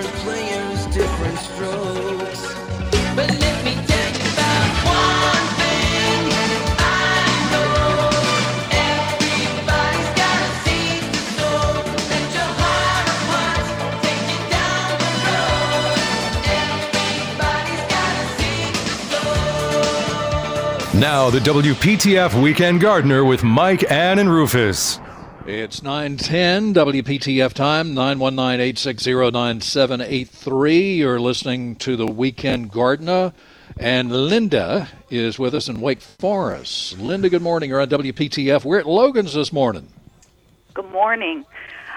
different players, different strokes. But let me tell you about one thing I know. Everybody's got a seed to sow. Let your heart of hearts take you down the road. Everybody's got a seed to sow. Now, the WPTF Weekend Gardener with Mike, Ann, and Rufus. It's 910 WPTF time, 919-860-9783. You're listening to the Weekend Gardener. And Linda is with us in Wake Forest. Linda, good morning. You're on WPTF. We're at Logan's this morning. Good morning.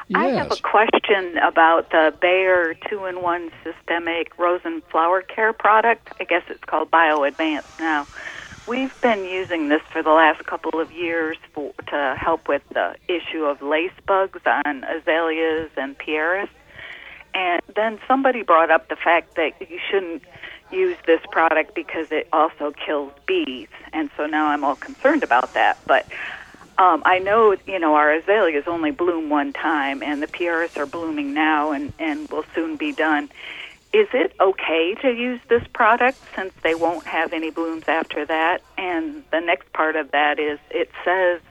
Yes. I have a question about the Bayer two-in-one systemic rose and flower care product. I guess it's called Bio Advance now. We've been using this for the last couple of years for, to help with the issue of lace bugs on azaleas and pieris. And then somebody brought up the fact that you shouldn't use this product because it also kills bees. And so now I'm all concerned about that. But um, I know, you know, our azaleas only bloom one time, and the pieris are blooming now and, and will soon be done. Is it okay to use this product since they won't have any blooms after that? And the next part of that is it says,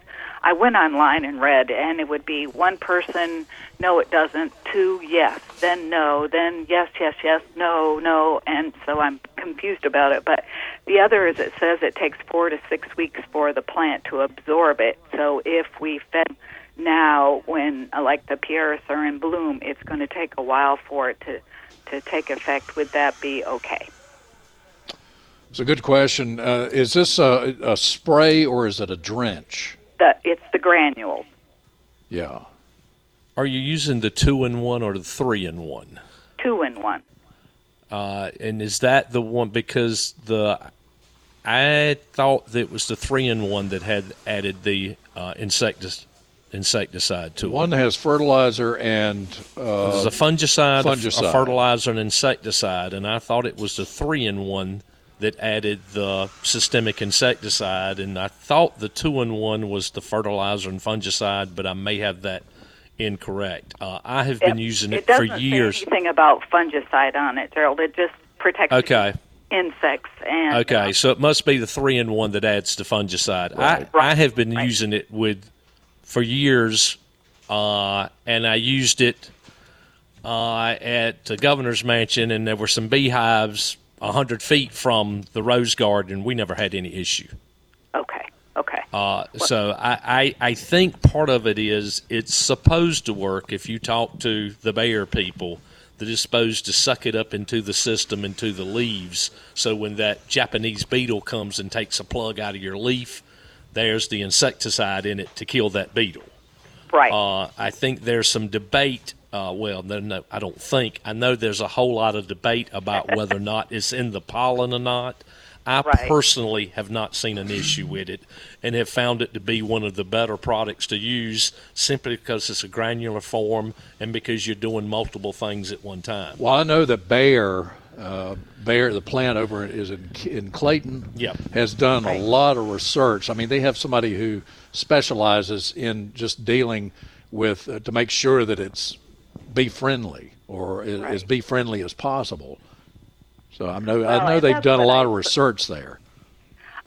I went online and read, and it would be one person, no, it doesn't, two, yes, then no, then yes, yes, yes, no, no, and so I'm confused about it. But the other is it says it takes four to six weeks for the plant to absorb it. So if we fed now, when like the pieris are in bloom, it's going to take a while for it to to take effect. Would that be okay? It's a good question. Uh, is this a, a spray or is it a drench? The it's the granules. Yeah. Are you using the two in one or the three in one? Two in one. Uh, and is that the one because the I thought that it was the three in one that had added the uh, insectis, insecticide to One it. has fertilizer and uh, There's a fungicide, a- fungicide. a fertilizer, and insecticide, and I thought it was the three in one that added the systemic insecticide, and I thought the two in one was the fertilizer and fungicide, but I may have that incorrect. Uh, I have been using it, for doesn't years. Say anything about fungicide on it, Gerald. It just protects Okay. insects and Okay, uh, so it must be the three in one that adds the fungicide. I, Right. I have been Right. using it with for years, uh, and I used it uh, at the governor's mansion, and there were some beehives a hundred feet from the rose garden. We never had any issue. okay, okay. Uh, so I, I, I think part of it is it's supposed to work if you talk to the Bayer people that is supposed to suck it up into the system, into the leaves. So when that Japanese beetle comes and takes a plug out of your leaf, there's the insecticide in it to kill that beetle. right. Uh, I think there's some debate. Uh, well, no, no, I don't think. I know there's a whole lot of debate about whether or not it's in the pollen or not. I Right. personally have not seen an issue with it and have found it to be one of the better products to use simply because it's a granular form and because you're doing multiple things at one time. Well, I know that Bayer, uh, Bayer, the plant over is in, in Clayton, Yep. has done Right. a lot of research. I mean, they have somebody who specializes in just dealing with uh, to make sure that it's bee friendly or is, as Right. bee friendly as possible. So I know Well, I know and they've done a lot I- of research there.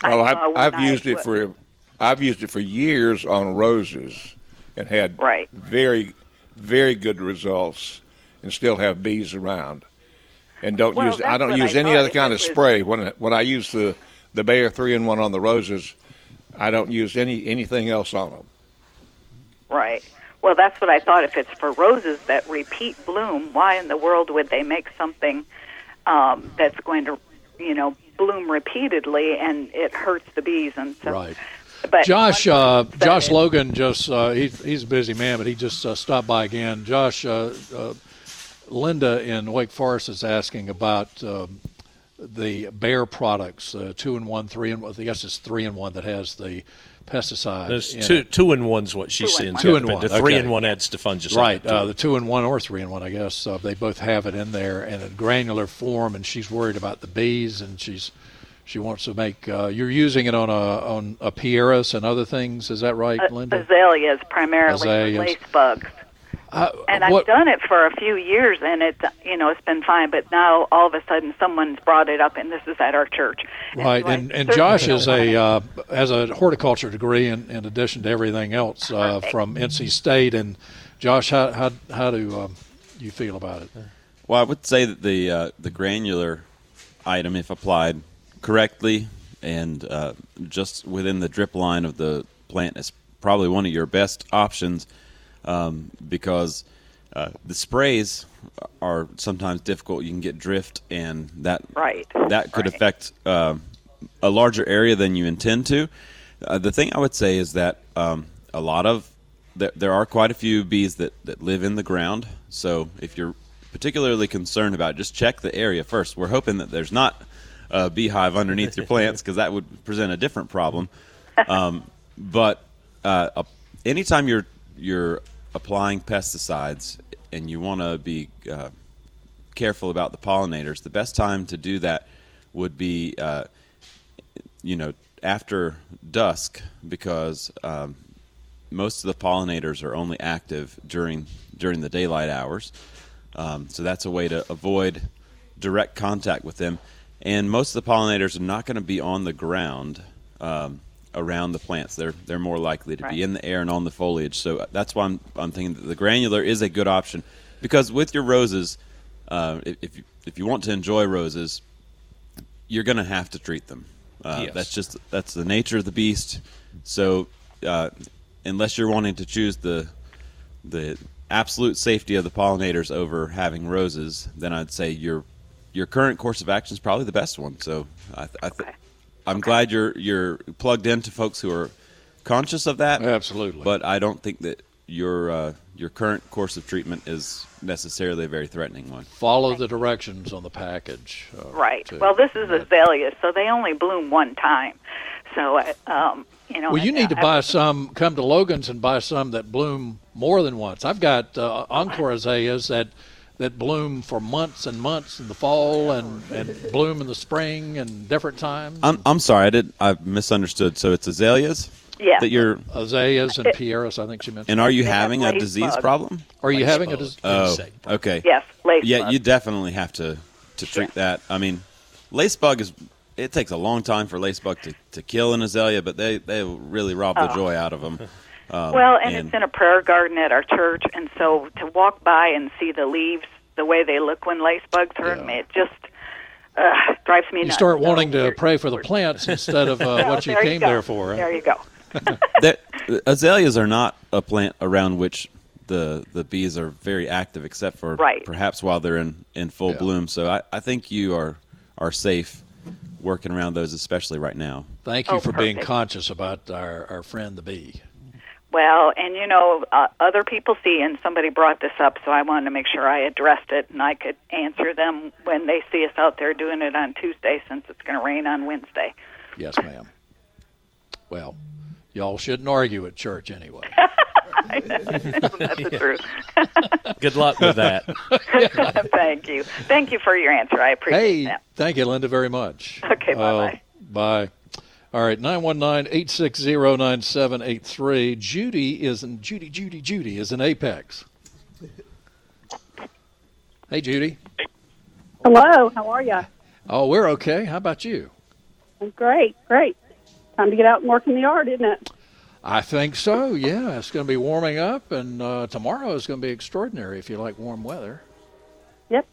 I oh, I've, I've I- used it for I've used it for years on roses, and had Right. very, very good results, and still have bees around. And don't Well, use I don't use I any other kind of spray when when I use the the Bayer three in one on the roses. I don't use any anything else on them. Right. Well, that's what I thought. If it's for roses that repeat bloom, why in the world would they make something um, that's going to, you know, bloom repeatedly and it hurts the bees and so. Right. But Josh, uh, Josh Logan just uh, he's he's a busy man, but he just uh, stopped by again. Josh, uh, uh, Linda in Wake Forest is asking about um, the Bayer products, uh, two and one, three and one. I guess it's three and one that has the pesticide. There's in two it. two and one's what she Two and sends. one. Two and but one, The three okay. and one adds to fungicide. Right, uh, the two in one or three in one, I guess. Uh, they both have it in there in a granular form, and she's worried about the bees, and she's she wants to make. Uh, you're using it on a on a Pieris and other things. Is that right, uh, Linda? azaleas primarily Azaleas. lace bugs. Uh, And I've done it for a few years, and it you know it's been fine. But now all of a sudden, someone's brought it up, and this is at our church. Right, so and, and Josh is a uh, has a horticulture degree in, in addition to everything else uh, from NC State. And Josh, how how how do um, you feel about it? Well, I would say that the uh, the granular item, if applied correctly and uh, just within the drip line of the plant, is probably one of your best options um, because uh, the sprays are sometimes difficult. You can get drift, and that Right. that could Right. affect uh, a larger area than you intend to. Uh, the thing I would say is that um, a lot of there, there are quite a few bees that, that live in the ground. So if you're particularly concerned about, it, just check the area first. We're hoping that there's not a beehive underneath your plants because that would present a different problem. Um, but uh, uh, anytime you're you're applying pesticides and you want to be uh, careful about the pollinators, the best time to do that would be, uh, you know, after dusk because um, most of the pollinators are only active during during the daylight hours. Um, so that's a way to avoid direct contact with them. And most of the pollinators are not going to be on the ground um, around the plants. They're they're more likely to Right. be in the air and on the foliage. So that's why I'm I'm thinking that the granular is a good option because with your roses, uh, if if you, if you want to enjoy roses, you're going to have to treat them. Uh, Yes. That's just that's the nature of the beast. So uh, unless you're wanting to choose the the absolute safety of the pollinators over having roses, then I'd say your your current course of action is probably the best one. So I, I th- Okay. I'm glad you're you're plugged into folks who are conscious of that. Absolutely. But I don't think that your uh, your current course of treatment is necessarily a very threatening one. Follow the directions on the package. Uh, Right. to- Well, this is azaleas, so they only bloom one time. So, uh, um, you know. Well, you and, need to buy some. Come to Logan's and buy some that bloom more than once. I've got uh, encore azaleas that that bloom for months and months in the fall and, and bloom in the spring and different times. I'm I'm sorry, I did I misunderstood. So it's azaleas Yeah. that you're azaleas and pieris, I think she mentioned. and are you having a disease bug. problem? Are you Lace having a disease? Oh, okay. Yes, lace Yeah, bug. you definitely have to to treat that. I mean, lace bug is it takes a long time for lace bug to, to kill an azalea, but they they really rob the oh. joy out of them. Um, Well, and, it's in a prayer garden at our church, and so to walk by and see the leaves the way they look when lace bugs hurt Yeah. me, it just uh, drives me you nuts. start So wanting to pray for the plants instead of uh, Well, what you came go. there for. huh? There you go. that, azaleas are not a plant around which the the bees are very active, except for Right. perhaps while they're in, in full Yeah. bloom. So I, I think you are are safe working around those, especially right now. Thank you Oh, for being conscious about our, our friend the bee. Well, and you know, uh, other people see, and somebody brought this up, so I wanted to make sure I addressed it and I could answer them when they see us out there doing it on Tuesday, since it's going to rain on Wednesday. Yes, ma'am. Well, y'all shouldn't argue at church anyway. That's the truth. Good luck with that. Thank you. Thank you for your answer. I appreciate Hey, that. thank you, Linda, very much. Okay, bye-bye. Uh, bye. All right, 919-860-9783. Judy is in Judy, Judy, Judy is in Apex. Hey, Judy. Hello, how are you? Oh, we're okay. How about you? Great, great. Time to get out and work in the yard, isn't it? I think so. Yeah, it's going to be warming up, and uh, tomorrow is going to be extraordinary if you like warm weather. Yep.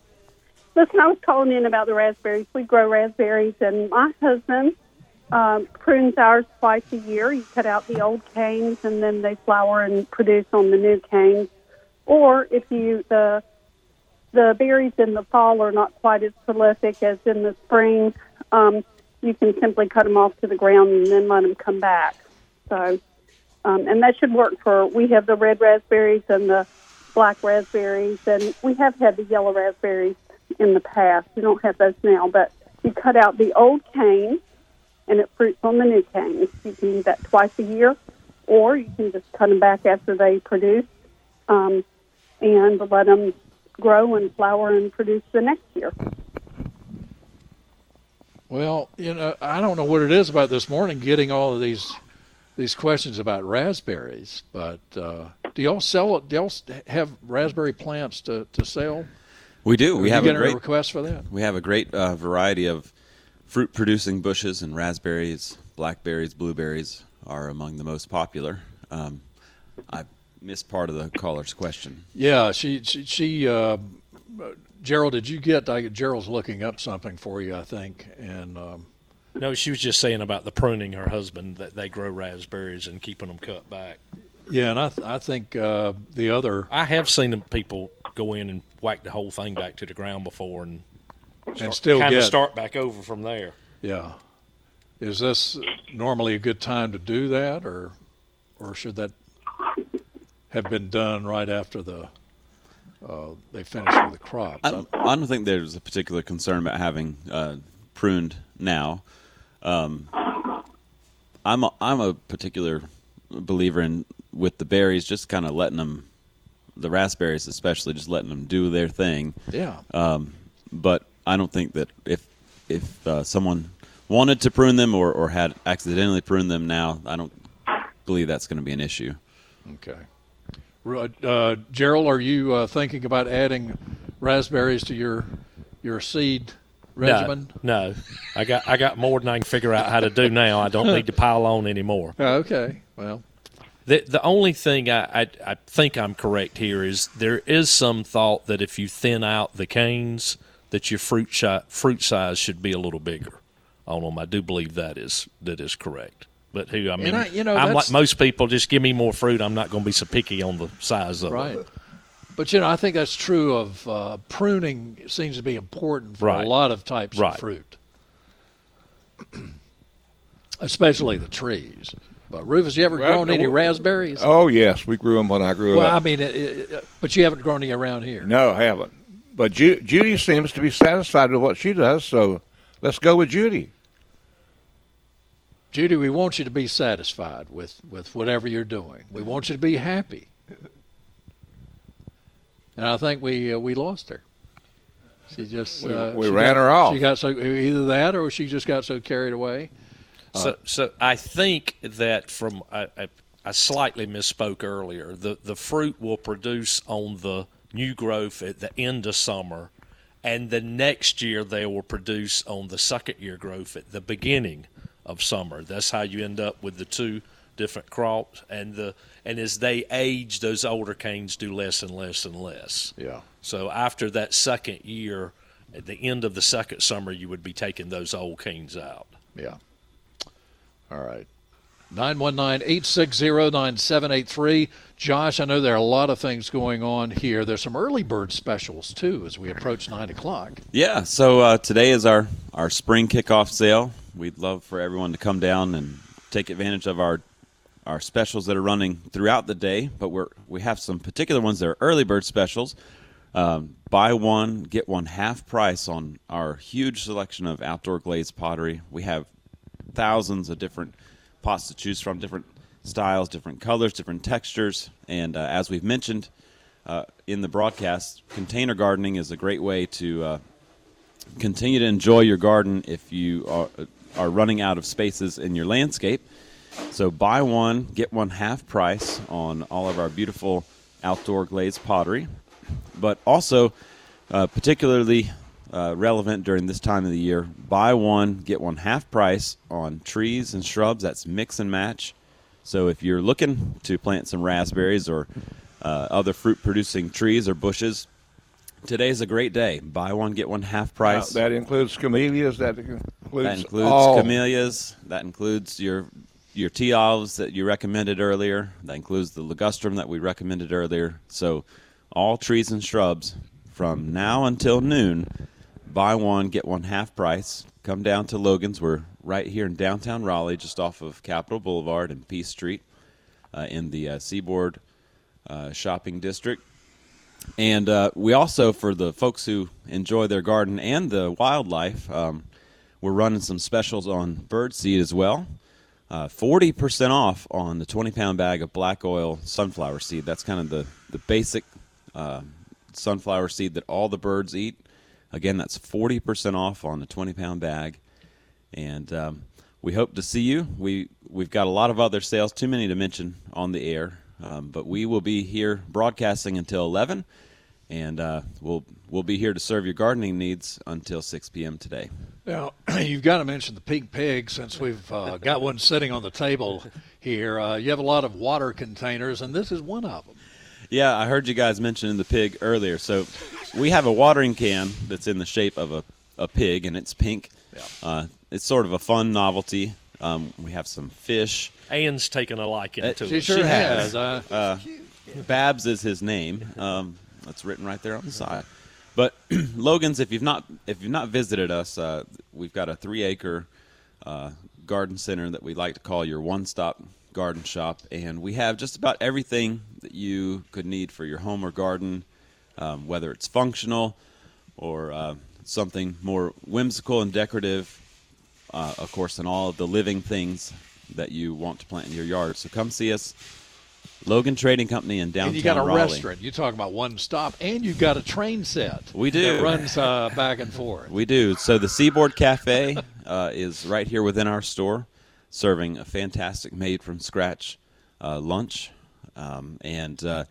Listen, I was calling in about the raspberries. We grow raspberries, and my husband um, prunes ours twice a year. You cut out the old canes, and then they flower and produce on the new canes. Or if you the the berries in the fall are not quite as prolific as in the spring, um, you can simply cut them off to the ground and then let them come back. So, um, and that should work for. We have the red raspberries and the black raspberries, and we have had the yellow raspberries in the past. We don't have those now, but you cut out the old cane, and it fruits on the new canes. You can do that twice a year, or you can just cut them back after they produce, um, and let them grow and flower and produce the next year. Well, you know, I don't know what it is about this morning getting all of these these questions about raspberries, but uh, do y'all sell it? Do y'all have raspberry plants to, to sell? We do. Are We you have a getting great request for that. We have a great uh, variety of fruit producing bushes, and raspberries, blackberries, blueberries are among the most popular. Um, I missed part of the caller's question. Yeah, she she, she uh, Gerald, did you get? I, Gerald's looking up something for you, I think, and um, No, she was just saying about the pruning her husband that they grow raspberries and keeping them cut back. yeah, and I th- I think uh, the other I have seen people go in and whack the whole thing back to the ground before and and still kind get of start back over from there. yeah. Is this normally a good time to do that, or or should that have been done right after the uh, they finish with the crop? I don't, I don't think there's a particular concern about having uh, pruned now. Um, I'm a, I'm a particular believer in with the berries, just kind of letting them, the raspberries especially, just letting them do their thing. yeah, Um, but I don't think that if if uh, someone wanted to prune them or, or had accidentally pruned them now, I don't believe that's going to be an issue. okay. Uh, Gerald, are you uh, thinking about adding raspberries to your your seed regimen? No, no, I got I got more than I can figure out how to do now. I don't need to pile on anymore. Oh, okay. Well, The the only thing I, I I think I'm correct here is there is some thought that if you thin out the canes, that your fruit shi- fruit size should be a little bigger on them. I do believe that is that is correct. But who I mean, I- you know, I'm like most people. Just give me more fruit. I'm not going to be so picky on the size of right. it. But you know, I think that's true of uh, pruning. Seems to be important for a lot of types Right. of fruit, especially the trees. But Rufus, you ever Well, grown any raspberries? Oh yes, we grew them when I grew well, I mean, it, it, but you haven't grown any around here. no, I haven't. But Ju- Judy seems to be satisfied with what she does, so let's go with Judy. Judy, we want you to be satisfied with, with whatever you're doing. We want you to be happy. And I think we uh, we lost her. She just We- uh, we she ran got- her off. She got so either that or she just got so carried away. So, so I think that from I, I, I slightly misspoke earlier. The the fruit will produce on the new growth at the end of summer, and the next year they will produce on the second year growth at the beginning of summer. That's how you end up with the two different crops, and the and as they age, those older canes do less and less and less. Yeah. So after that second year, at the end of the second summer, you would be taking those old canes out. Yeah. All right. 919-860-9783. Josh, I know there are a lot of things going on here. There's some early bird specials, too, as we approach 9 o'clock. Yeah, so uh, today is our, our spring kickoff sale. We'd love for everyone to come down and take advantage of our our specials that are running throughout the day. But we're we have some particular ones that are early bird specials. Um, buy one get one half price on our huge selection of outdoor glazed pottery. We have thousands of different pots to choose from, different styles, different colors, different textures, and uh, as we've mentioned uh, in the broadcast, container gardening is a great way to uh, continue to enjoy your garden if you are, are running out of spaces in your landscape. So buy one, get one half price on all of our beautiful outdoor glazed pottery. But also, uh, particularly uh, relevant during this time of the year, buy one, get one half price on trees and shrubs. That's mix and match. So if you're looking to plant some raspberries or uh, other fruit producing trees or bushes, today's a great day. Buy one, get one half Now, price. that includes camellias. That includes, That includes all. camellias. That includes your your tea olives that you recommended earlier. That includes the ligustrum that we recommended earlier. So, all trees and shrubs from now until noon. Buy one get one half price. Come down to Logan's. We're right here in downtown Raleigh, just off of Capitol Boulevard and Peace Street, uh, in the uh, Seaboard uh, shopping district. And uh, we also, for the folks who enjoy their garden and the wildlife, um, we're running some specials on bird seed as well. Uh, Forty percent off on the twenty-pound bag of black oil sunflower seed. That's kind of the the basic uh, sunflower seed that all the birds eat. Again, that's forty percent off on the twenty-pound bag, and um, we hope to see you. We we've got a lot of other sales, too many to mention on the air, um, but we will be here broadcasting until eleven, and uh, we'll we'll be here to serve your gardening needs until six p.m. today. Now, you've got to mention the pink pig since we've uh, got one sitting on the table here. Uh, you have a lot of water containers, and this is one of them. Yeah, I heard you guys mentioning the pig earlier. So we have a watering can that's in the shape of a, a pig, and it's pink. Yeah. Uh, it's sort of a fun novelty. Um, we have some fish. Anne's taken a liking Uh, to She it. sure She has. has. Uh, Babs is his name. Um, that's written right there on the side. But Logan's, if you've not if you've not visited us, uh, we've got a three acre uh, garden center that we like to call your one stop garden shop, and we have just about everything that you could need for your home or garden, um, whether it's functional or uh, something more whimsical and decorative. Uh, of course, and all of the living things that you want to plant in your yard. So come see us. Logan Trading Company in downtown and you got a Raleigh. restaurant. You talking about one stop, and you've got a train set. We do. That runs uh, back and forth. We do. So the Seaboard Cafe uh, is right here within our store, serving a fantastic made from scratch uh, lunch, um, and uh,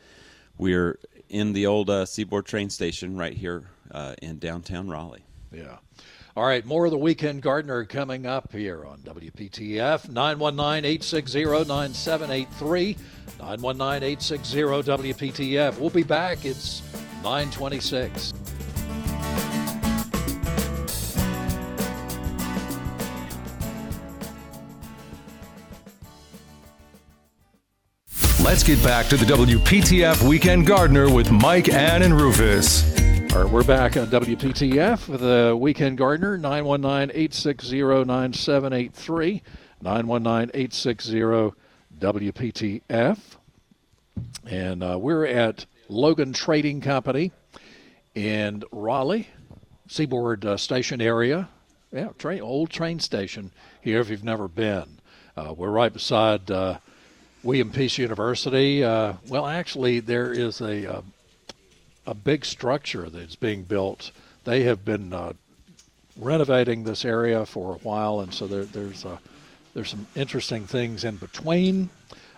we're in the old uh, Seaboard train station right here uh, in downtown Raleigh. Yeah. All right, more of the Weekend Gardener coming up here on WPTF 919 860 9783. 919 860 WPTF. We'll be back. It's 926. Let's get back to the WPTF Weekend Gardener with Mike, Ann, and Rufus. All right, we're back on WPTF with the Weekend Gardener, 919 860 9783. 919 860 WPTF. And uh, we're at Logan Trading Company in Raleigh, Seaboard uh, Station area. Yeah, train, old train station here if you've never been. Uh, we're right beside uh, William Peace University. Uh, well, actually, there is a uh, a big structure that's being built. They have been uh, renovating this area for a while, and so there, there's uh, there's some interesting things in between.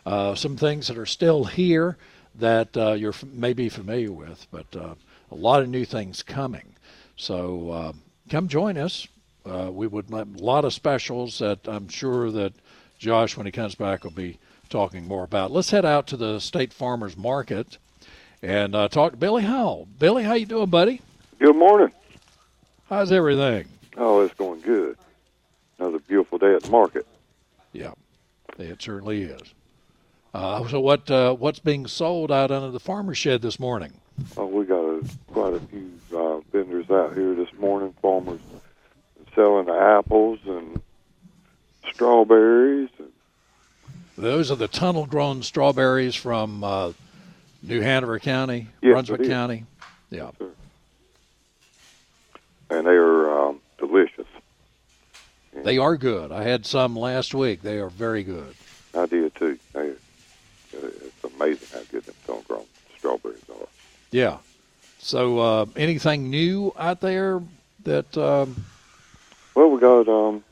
Uh, some things that are still here that uh, you're f- maybe familiar with, but a lot of new things coming. So uh, come join us. We would a lot of specials that I'm sure that Josh, when he comes back, will be talking more about. Let's head out to the State Farmers Market and uh, talk to Billy Howell. Billy, how you doing, buddy? Good morning. How's everything? Oh, it's going good. Another beautiful day at the market. Yeah, it certainly is. Uh, so what uh, what's being sold out under the farmer shed this morning? Oh, we got a, quite a few uh, vendors out here this morning. Farmers selling apples and strawberries. And, Those are the tunnel grown strawberries from uh, New Hanover County, Yes, Brunswick. County. Yeah. and they are um, delicious. They are good. I had some last week. They are very good. I did too. They, uh, it's amazing how good them tunnel grown strawberries are. Yeah. So uh, anything new out there that um, Well, we got um,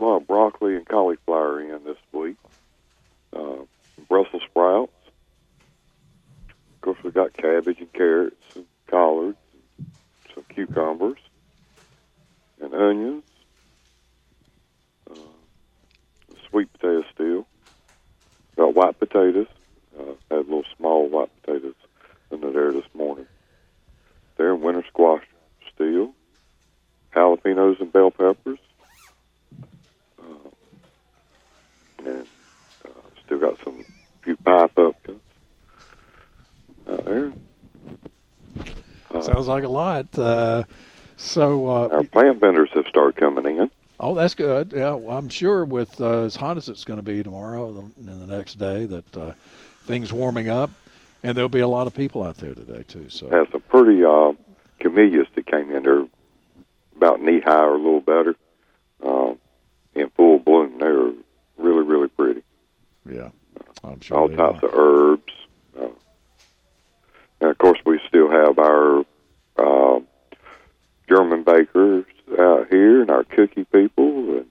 a lot of broccoli and cauliflower in this. Uh, Brussels sprouts. Of course, we got cabbage and carrots and collards, and some cucumbers and onions. Uh, sweet potato still. Got white potatoes. Uh, had little small white potatoes under there this morning. There, winter squash still jalapenos and bell peppers. Uh, and still got some few pie pumpkins out there. Uh, sounds like a lot. Uh, So, uh, Our plant vendors have started coming in. oh, that's good. Yeah, well, I'm sure with uh, as hot as it's going to be tomorrow and the next day that uh, things warming up, and there'll be a lot of people out there today too. So, Has some pretty uh, camellias that came in. They're about knee high or a little better, in full bloom. They're really, really pretty. yeah, I'm sure. All types are. of herbs. Uh, and of course, we still have our uh, German bakers out here and our cookie people. And,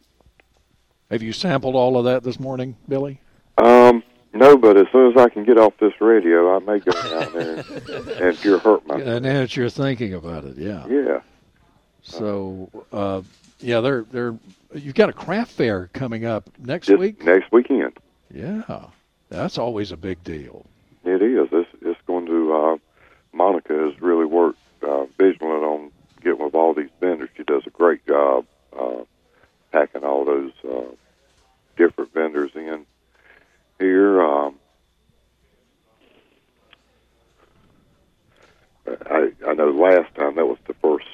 Have you sampled all of that this morning, Billy? um, no, but as soon as I can get off this radio, I may go down there and, and cure hurt my. And now that you're thinking about it, yeah. Yeah. So, uh, yeah, they're they're. You've got a craft fair coming up next This- week. Next weekend. Yeah, that's always a big deal. It is. It's, it's going to. Uh, Monica has really worked uh, vigilant on getting with all these vendors. She does a great job uh, packing all those uh, different vendors in here. Um, I, I know last time that was the first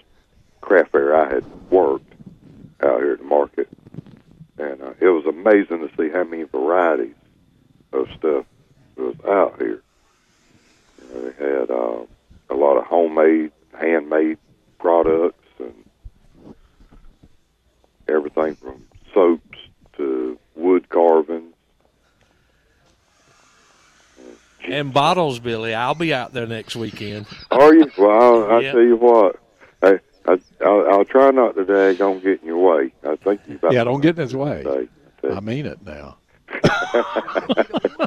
craft fair I had worked out here at the market, and uh, it was amazing to see how many varieties of stuff was out here. You know, they had uh, a lot of homemade, handmade products, and everything from soaps to wood carvings. And bottles, Billy. I'll be out there next weekend. Are you? Well, I'll, I'll tell you what. Hey, I, I'll, I'll try not to dag on get in your way. I think you about Yeah, don't get in his way. say. I mean it now.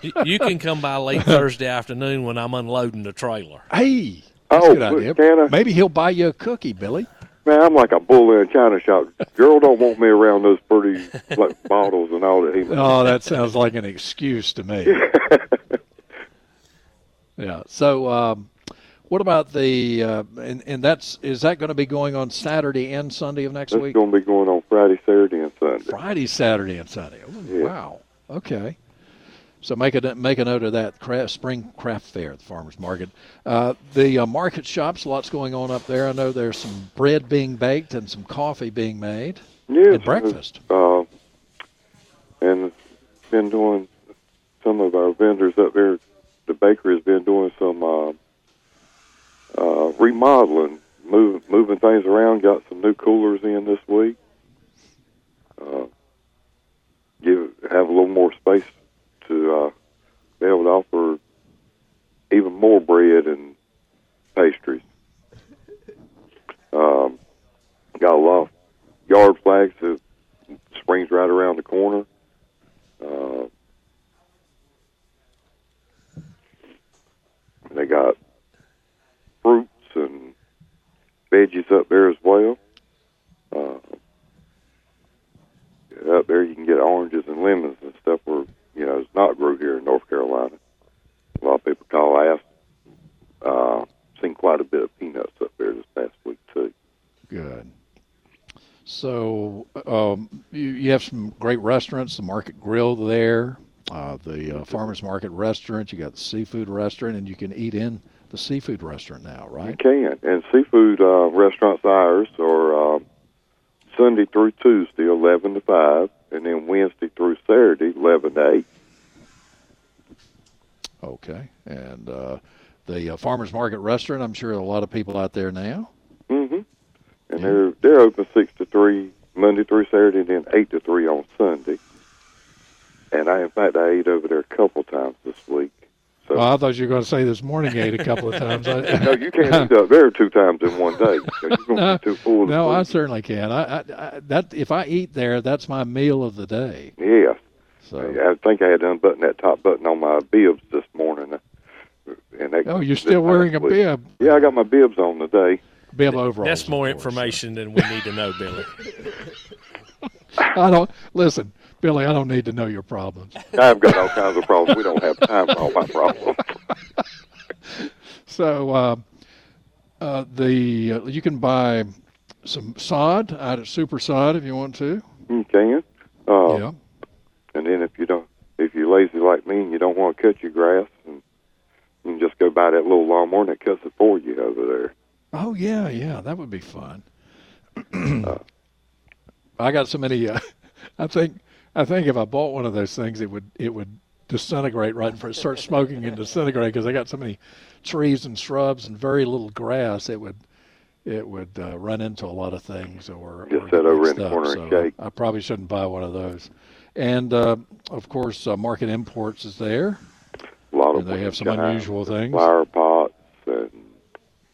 You- you can come by late Thursday afternoon when I'm unloading the trailer. Hey, that's Oh, a good idea. can I- Maybe he'll buy you a cookie, Billy. Man, I'm like a bull in a china shop. Girl don't want me around those pretty like bottles and all that. He, Oh, that sounds like an excuse to me. yeah. So, um, what about the uh, and and that's is that going to be going on Saturday and Sunday of next That's week? It's going to be going on Friday, Saturday, and Sunday. Friday, Saturday, and Sunday. Oh, Yeah. Wow. Okay. So make a make a note of that craft, spring craft fair at the farmers market. Uh, the uh, market shops, lots going on up there. I know there's some bread being baked and some coffee being made Yes, and breakfast. Uh, and been doing some of our vendors up there. The bakery has been doing some uh, uh, remodeling, move, moving things around. Got some new coolers in this week. Uh, give have a little more space to uh, be able to offer even more bread and pastries. Um, got a lot of yard flags that springs right around the corner. Uh, they got fruits and veggies up there as well. Uh, up there you can get oranges and lemons and stuff where you know it's not grew here in North Carolina. A lot of people call ask. Uh, seen quite a bit of peanuts up there this past week too. Good. So um, you, you have some great restaurants, the Market Grill there, uh, the uh, Farmers Market restaurant. You got the seafood restaurant, and you can eat in the seafood restaurant now, right? You can. And seafood uh, restaurants hours are um, Sunday through Tuesday, 11 to 5, and then Wednesday through Saturday, 11 to 8. Okay. And uh, the uh, Farmers Market restaurant, I'm sure a lot of people out there now. Mm-hmm. And they're they're open 6 to 3 Monday through Saturday, and then 8 to 3 on Sunday. And I, in fact, I ate over there a couple times this week. So, Oh, I thought you were going to say this morning ate a couple of times. I, no, you can't eat up there two times in one day. You're going to no, be too full. of no, I certainly can. I, I, I that if I eat there, that's my meal of the day. Yeah. So, I think I had to unbutton that top button on my bibs this morning. Uh, and that, oh, you're still wearing a this past week. bib, Yeah, I got my bibs on today. bib overalls. That's more course. information than we need to know, Billy. I don't listen, Billy. I don't need to know your problems. I've got all kinds of problems. We don't have time for all my problems. So, uh, uh, the uh, you can buy some sod out at Super Sod if you want to. You can. Uh, yeah. And then if you don't, if you're lazy like me and you don't want to cut your grass, and you can just go buy that little lawnmower and it cuts it for you over there. Oh yeah, yeah, that would be fun. I got so many. Uh, I think I think if I bought one of those things, it would it would disintegrate right in front, start smoking and disintegrate because I got so many trees and shrubs and very little grass. It would it would uh, run into a lot of things or Just get over in mixed the up. corner and shake. I probably shouldn't buy one of those. And uh, of course, uh, Market Imports is there. A lot of they have some unusual things. Flower pots and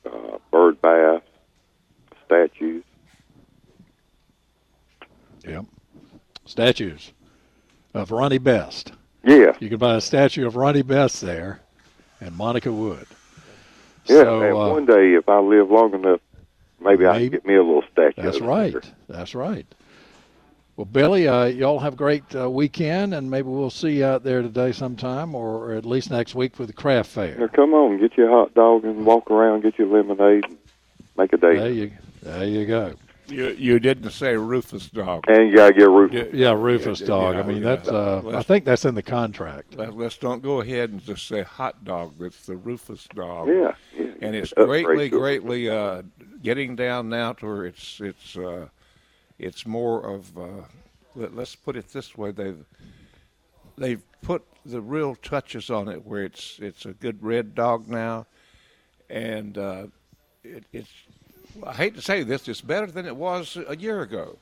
uh, bird baths, statues. Yep. Statues of Ronnie Best. Yeah, You can buy a statue of Ronnie Best there, and Monica Wood. yeah. So, and uh, one day, if I live long enough, maybe, I can get me a little statue. That's right. That's right. Well, Billy, uh, y'all have a great uh, weekend, and maybe we'll see you out there today sometime, or, or at least next week for the craft Now, fair. come on, get your hot dog and walk around, get your lemonade, and make a day. There you, there you go. You you didn't say Rufus dog. And you gotta get Rufus. roof. Yeah, Yeah, Rufus yeah, dog. yeah, I mean, that's. Uh, I think that's in the contract. Let, let's don't go ahead and just say hot dog. It's the Rufus dog. Yeah, yeah. and it's Upgrade greatly, greatly uh, getting down now to where it's it's uh, it's more of. Uh, let, let's put it this way: they've they've put the real touches on it, where it's it's a good red dog now, and uh, it, it's. I hate to say this, it's better than it was a year ago.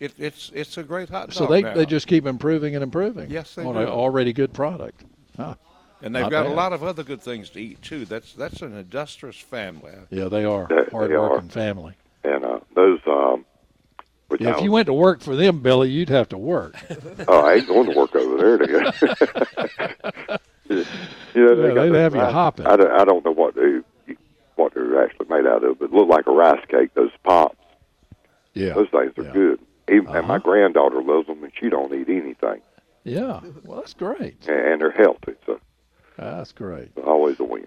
It, it's it's a great hot dog. So they, now. they just keep improving and improving. Yes, they on do. an already good product. Huh. and they've not got a lot of other good things to eat too. That's that's an industrious family. Yeah, they are They- they hard are. working family. And uh, those, um, Yeah, if you went to work for them, Billy, you'd have to work. oh, I ain't going to work over there. To you know, Yeah, got they'd those have you hopping. I don't, I don't know what they what they're actually made out of, but it look like a rice cake. Those pops, Yeah, those things are yeah. good. Even and Uh-huh. my granddaughter loves them, and she don't eat anything, yeah. Well, that's great. and, and they're healthy. So That's great. always a win.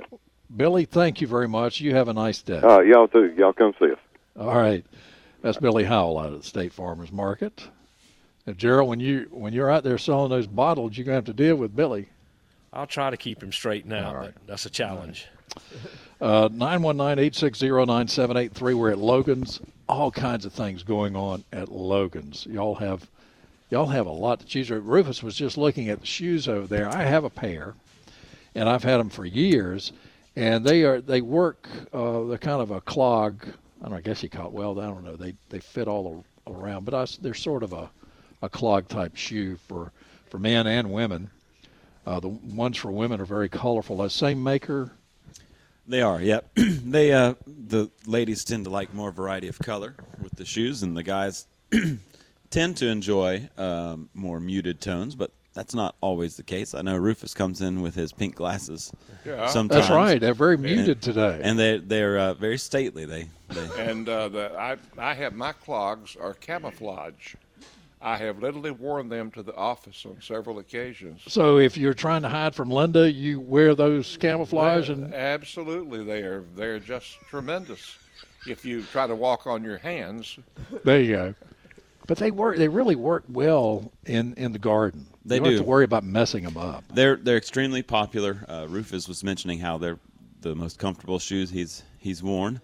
Billy, thank you very much. You have a nice day. Uh, y'all too. Y'all come see us. All right, that's Billy Howell out of the State Farmers Market. Now, Gerald, when you when you're out there selling those bottles, you're gonna have to deal with Billy. I'll try to keep him straight now, All right. but that's a challenge. Uh, 919-860-9783. We're at Logan's. All kinds of things going on at Logan's. Y'all have y'all have a lot to choose from. Rufus was just looking at the shoes over there. I have a pair, and I've had them for years, and they are they work. Uh, they're kind of a clog. I don't know, I guess you call. Well, I don't know. They they fit all around, but I they're sort of a a clog type shoe for for men and women. Uh, the ones for women are very colorful. The same maker. They are, yep. they uh, the ladies tend to like more variety of color with the shoes, and the guys tend to enjoy um, more muted tones. But that's not always the case. I know Rufus comes in with his pink glasses. Yeah. sometimes. That's right. They're very muted today. and they they're uh, very stately. They they And uh, the, I, I have my clogs are camouflage. I have literally worn them to the office on several occasions. So if you're trying to hide from Linda, you wear those camouflage and Absolutely, they are they're just tremendous. If you try to walk on your hands, there you go. But they work. They really work well in in the garden. They you don't have to worry about messing them up. They're they're extremely popular. Uh, Rufus was mentioning how they're the most comfortable shoes he's he's worn,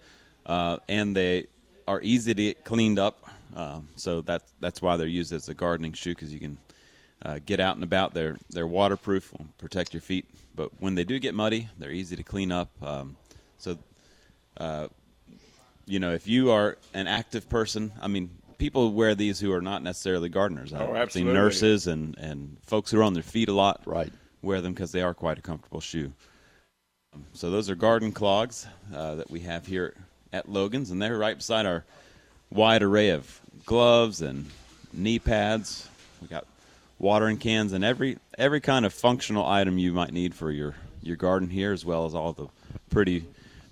uh, and they are easy to get cleaned up. Um, so that that's why they're used as a gardening shoe because you can uh, get out and about. They're they're waterproof, will protect your feet. But when they do get muddy, they're easy to clean up. Um, so, uh, you know, if you are an active person, I mean, people wear these who are not necessarily gardeners. Oh, I've seen absolutely. nurses and and folks who are on their feet a lot Right. wear them because they are quite a comfortable shoe. Um, So those are garden clogs uh, that we have here at Logan's, and they're right beside our wide array of gloves and knee pads. We got watering cans and every every kind of functional item you might need for your your garden here, as well as all the pretty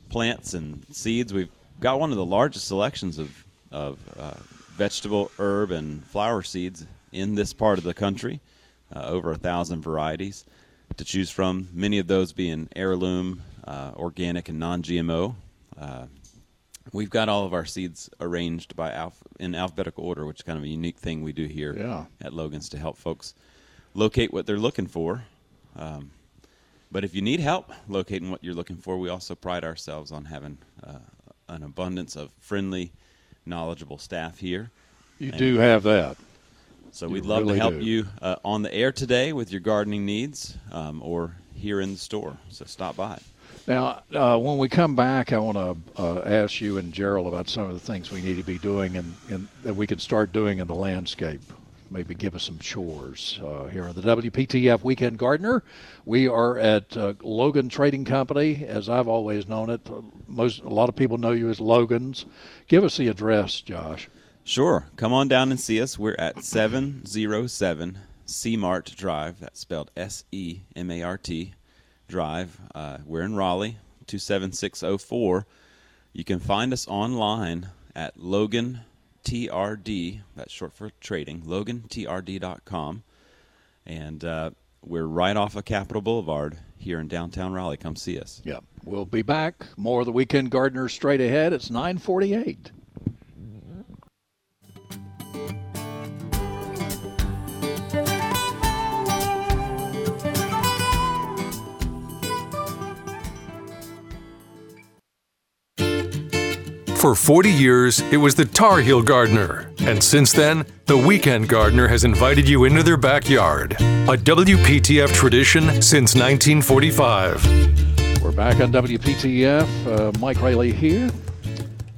plants and seeds. We've got one of the largest selections of of uh, vegetable, herb, and flower seeds in this part of the country. Uh, over a thousand varieties to choose from. Many of those being heirloom, uh, organic, and non-GMO. Uh, we've got all of our seeds arranged by alph- in alphabetical order, which is kind of a unique thing we do here Yeah. at Logan's to help folks locate what they're looking for. Um, but if you need help locating what you're looking for, we also pride ourselves on having uh, an abundance of friendly knowledgeable staff here. You do have that. So You we'd love really to help do. you uh, on the air today with your gardening needs um, or here in the store. So stop by. Now, uh, when we come back, I want to uh, ask you and Gerald about some of the things we need to be doing and, and that we can start doing in the landscape. Maybe give us some chores uh, here on the WPTF Weekend Gardener. We are at uh, Logan Trading Company, as I've always known it. Most a lot of people know you as Logan's. Give us the address, Josh. Sure. Come on down and see us. We're at 707 Semart Drive. That's spelled S E M A R T Drive. Uh, we're in Raleigh, 27604. You can find us online at Logan TRD. That's short for trading. LoganTRD.com. And uh, we're right off of Capitol Boulevard here in downtown Raleigh. Come see us. Yeah, we'll be back. More of the Weekend Gardener straight ahead. It's 948. For 40 years, it was the Tar Heel Gardener. And since then, the Weekend Gardener has invited you into their backyard. A WPTF tradition since 1945. We're back on WPTF. Uh, Mike Riley here.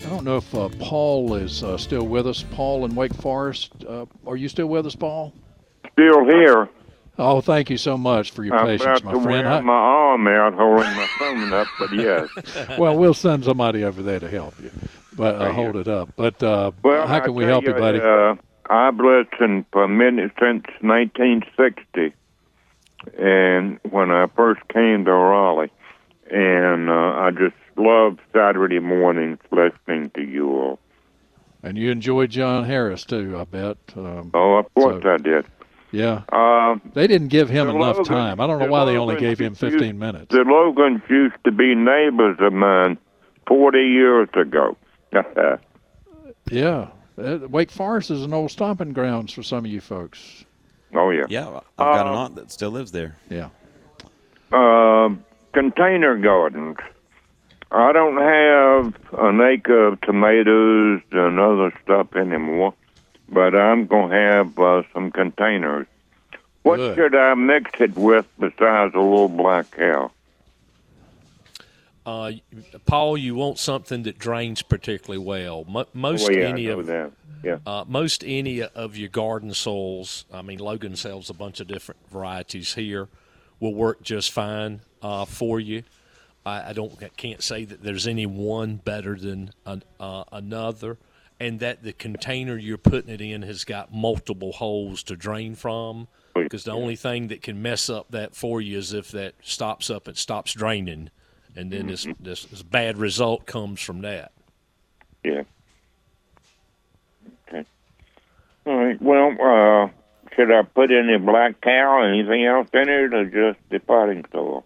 I don't know if uh, Paul is uh, still with us. Paul in Wake Forest. Uh, are you still with us, Paul? Still here. Oh, thank you so much for your I'm patience, about my to friend. wear I- my arm out holding my phone up, but yes. well, we'll send somebody over there to help you, but uh, hold it up. But uh, Well, how I can we help you, buddy? Uh, I've listened for minute since 1960, and when I first came to Raleigh, and uh, I just love Saturday mornings listening to you all. and you enjoyed John Harris too, I bet. Um, Oh, of course So- I did. yeah, Uh, they didn't give him enough time. I don't know the why they only gave him used- 15 minutes. The Logans used to be neighbors of mine 40 years ago. Yeah, uh, Wake Forest is an old stomping grounds for some of you folks. oh, yeah. Yeah, I've got an Uh, aunt that still lives there. Yeah. uh, container gardens. I don't have an acre of tomatoes and other stuff anymore, but I'm going to have uh, some containers. What Good. should I mix it with besides a little black cow? Uh, Paul, you want something that drains particularly well. Most oh, yeah, any of that. Yeah. uh, most any of your garden soils. I mean, Logan sells a bunch of different varieties here. Will work just fine uh, for you. I, I don't I can't say that there's any one better than an, uh, another, and that the container you're putting it in has got multiple holes to drain from. Because the only thing that can mess up that for you is if that stops up, it stops draining, and then this, this this bad result comes from that. Yeah. Okay. All right. Well, uh, should I put any black cow or anything else in it, or just the potting soil?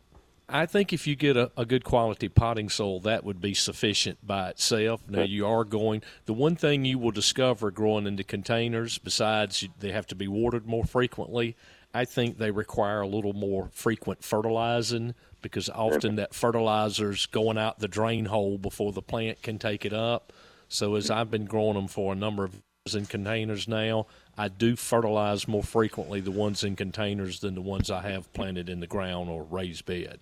I think if you get a, a good quality potting soil, that would be sufficient by itself. Now, you are going, the one thing you will discover growing into containers, besides they have to be watered more frequently, I think they require a little more frequent fertilizing because often that fertilizer's going out the drain hole before the plant can take it up. So, as I've been growing them for a number of years in containers now, I do fertilize more frequently the ones in containers than the ones I have planted in the ground or raised bed.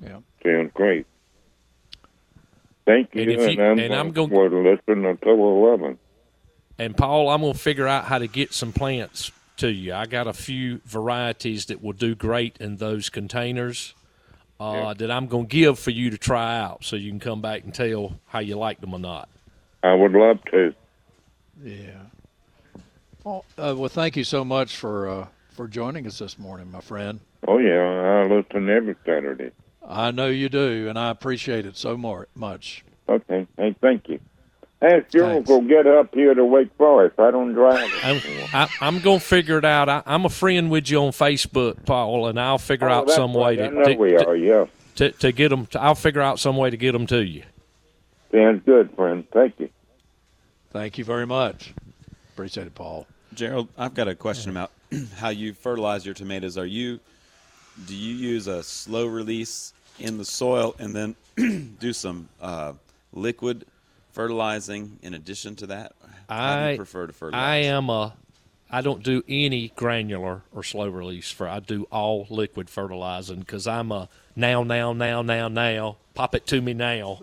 Yeah. Sounds great. Thank you, And if you- I'm, and I'm going to listen until eleven. And Paul, I'm gonna figure out how to get some plants to you. I got a few varieties that will do great in those containers uh, that I'm gonna give for you to try out, so you can come back and tell how you like them or not. I would love to. Yeah. Well, uh, well, thank you so much for uh, for joining us this morning, my friend. Oh yeah, I listen every Saturday. I know you do, and I appreciate it so more, much. Okay. Hey, thank you. Ask your Thanks. uncle get up here to Wake Forest. I don't drive. I'm, I, I'm gonna figure it out. I, I'm a friend with you on Facebook, Paul, and I'll figure Oh, out that's some way to, I know to, we to, are. Yeah. to, to get them. To, I'll figure out some way to get them to you. Sounds good, friend. Thank you. Thank you very much. Appreciate it, Paul. Gerald, I've got a question about how you fertilize your tomatoes. Are you do you use a slow release in the soil and then do some uh, liquid fertilizing in addition to that? I prefer to fertilize? I am a. I don't do any granular or slow release for. I do all liquid fertilizing because I'm a now, now, now, now, now. Pop it to me now,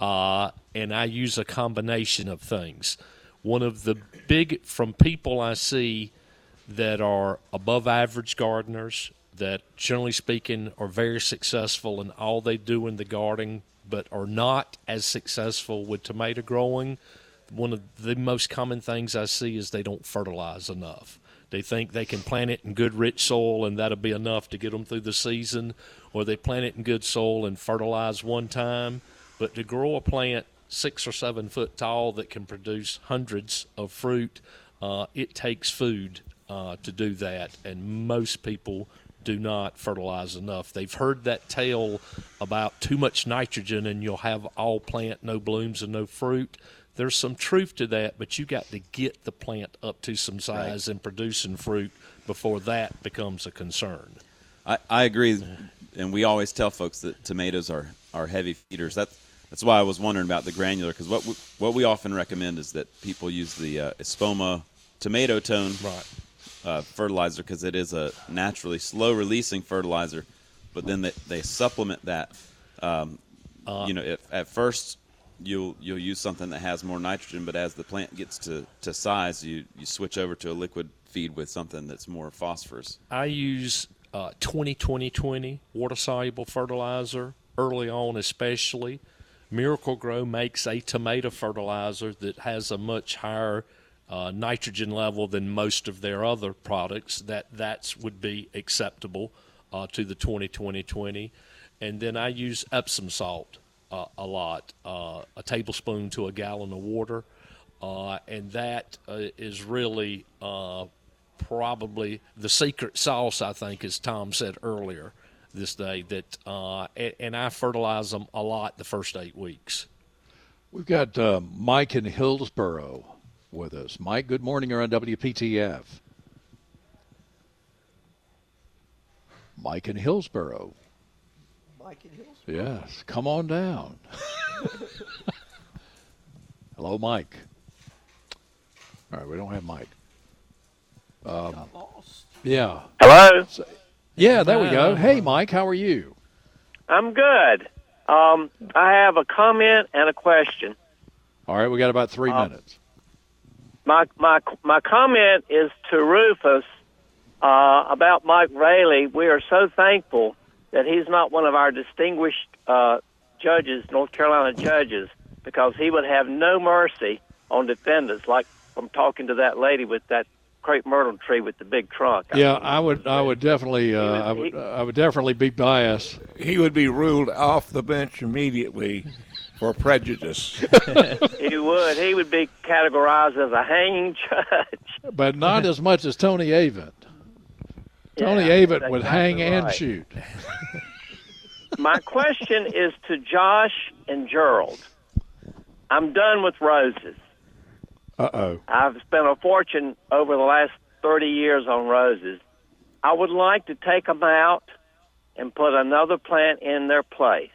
uh, and I use a combination of things. One of the big from people I see that are above average gardeners that generally speaking are very successful in all they do in the garden but are not as successful with tomato growing one of the most common things I see is they don't fertilize enough. They think they can plant it in good, rich soil and that'll be enough to get them through the season, or they plant it in good soil and fertilize one time. But to grow a plant six or seven foot tall that can produce hundreds of fruit, uh, it takes food uh, to do that, and most people do not fertilize enough. They've heard that tale about too much nitrogen and you'll have all plant, no blooms, and no fruit there's some truth to that, but you got to get the plant up to some size and producing fruit before that becomes a concern. I, I agree, and we always tell folks that tomatoes are, are heavy feeders. That, that's why I was wondering about the granular, because what we, what we often recommend is that people use the uh, Espoma Tomato-tone Right. Uh, fertilizer because it is a naturally slow releasing fertilizer, but then they, they supplement that. Um, you know, if, at first you'll you'll use something that has more nitrogen, but as the plant gets to, to size, you, you switch over to a liquid feed with something that's more phosphorus. I use uh, 20 20 20 water soluble fertilizer early on, especially. Miracle-Gro makes a tomato fertilizer that has a much higher uh, nitrogen level than most of their other products. That that's would be acceptable uh, to the 20 20 20. And then I use Epsom salt uh, a lot, uh, a tablespoon to a gallon of water. Uh, and that uh, is really probably the secret sauce, I think, as Tom said earlier this day. That and, and I fertilize them a lot the first eight weeks. We've got uh, Mike in Hillsborough with us. Mike, good morning. You're on WPTF. Mike in Hillsborough. Mike in Hillsborough. Yes, come on down. Hello, Mike. All right, we don't have Mike. Um, Got lost. yeah. Hello. Yeah, there we go. Hey, Mike, how are you? I'm good. Um, I have a comment and a question. All right, we got about three Uh, minutes. My my my comment is to Rufus uh, about Mike Rayleigh. We are so thankful that he's not one of our distinguished uh, judges, North Carolina judges, because he would have no mercy on defendants. Like from talking to that lady with that crepe myrtle tree with the big trunk. Yeah, I would. I would definitely. Uh, I would. I would definitely be biased. He would be ruled off the bench immediately for prejudice. he would. He would be categorized as a hanging judge. but not as much as Tony Avent. Tony Yeah, Avent that's would hang exactly and shoot. My question is to Josh and Gerald. I'm done with roses. Uh oh. I've spent a fortune over the last 30 years on roses. I would like to take them out and put another plant in their place.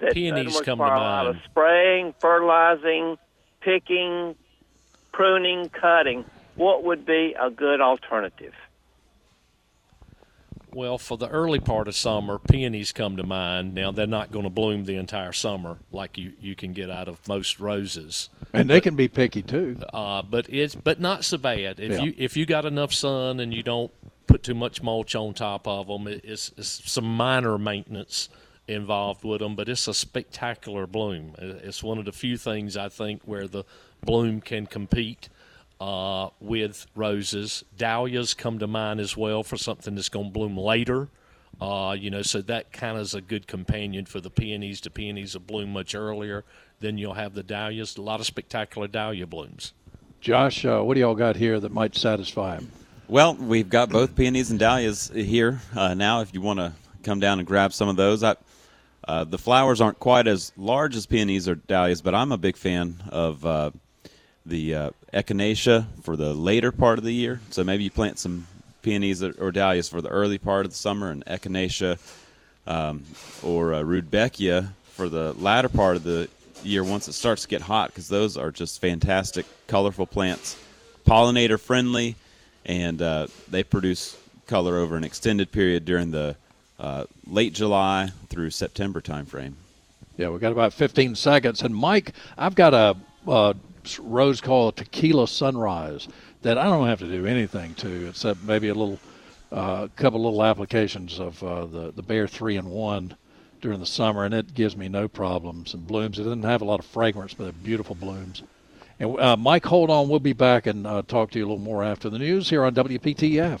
That Peonies come to require a lot of mind. spraying, fertilizing, picking, pruning, cutting. What would be a good alternative? Well, for the early part of summer, peonies come to mind. Now they're not going to bloom the entire summer like you, you can get out of most roses. And they can be picky too. Uh, but it's but not so bad if Yeah. you if you got enough sun and you don't put too much mulch on top of them. It, it's, it's some minor maintenance involved with them, but it's a spectacular bloom. It's one of the few things I think where the bloom can compete uh, with roses. Dahlias come to mind as well for something that's going to bloom later. Uh, you know, so that kind of is a good companion for the peonies. The peonies will bloom much earlier. Then you'll have the dahlias. A lot of spectacular dahlia blooms. Josh, uh, what do y'all got here that might satisfy him? Well, we've got both peonies and dahlias here uh, now. If you want to come down and grab some of those, I, uh, the flowers aren't quite as large as peonies or dahlias, but I'm a big fan of uh, the uh, echinacea for the later part of the year. So maybe you plant some peonies or, dahlias for the early part of the summer, and echinacea um, or uh, rudbeckia for the latter part of the year once it starts to get hot because those are just fantastic, colorful plants, pollinator friendly, and uh, they produce color over an extended period during the uh, late July through September timeframe. Yeah, we've got about 15 seconds. And Mike, I've got a, a rose called Tequila Sunrise that I don't have to do anything to except maybe a little, uh, couple little applications of uh, the the Bayer three and one during the summer, and it gives me no problems and blooms. It doesn't have a lot of fragrance, but they're beautiful blooms. And uh, Mike, hold on. We'll be back and uh, talk to you a little more after the news here on WPTF.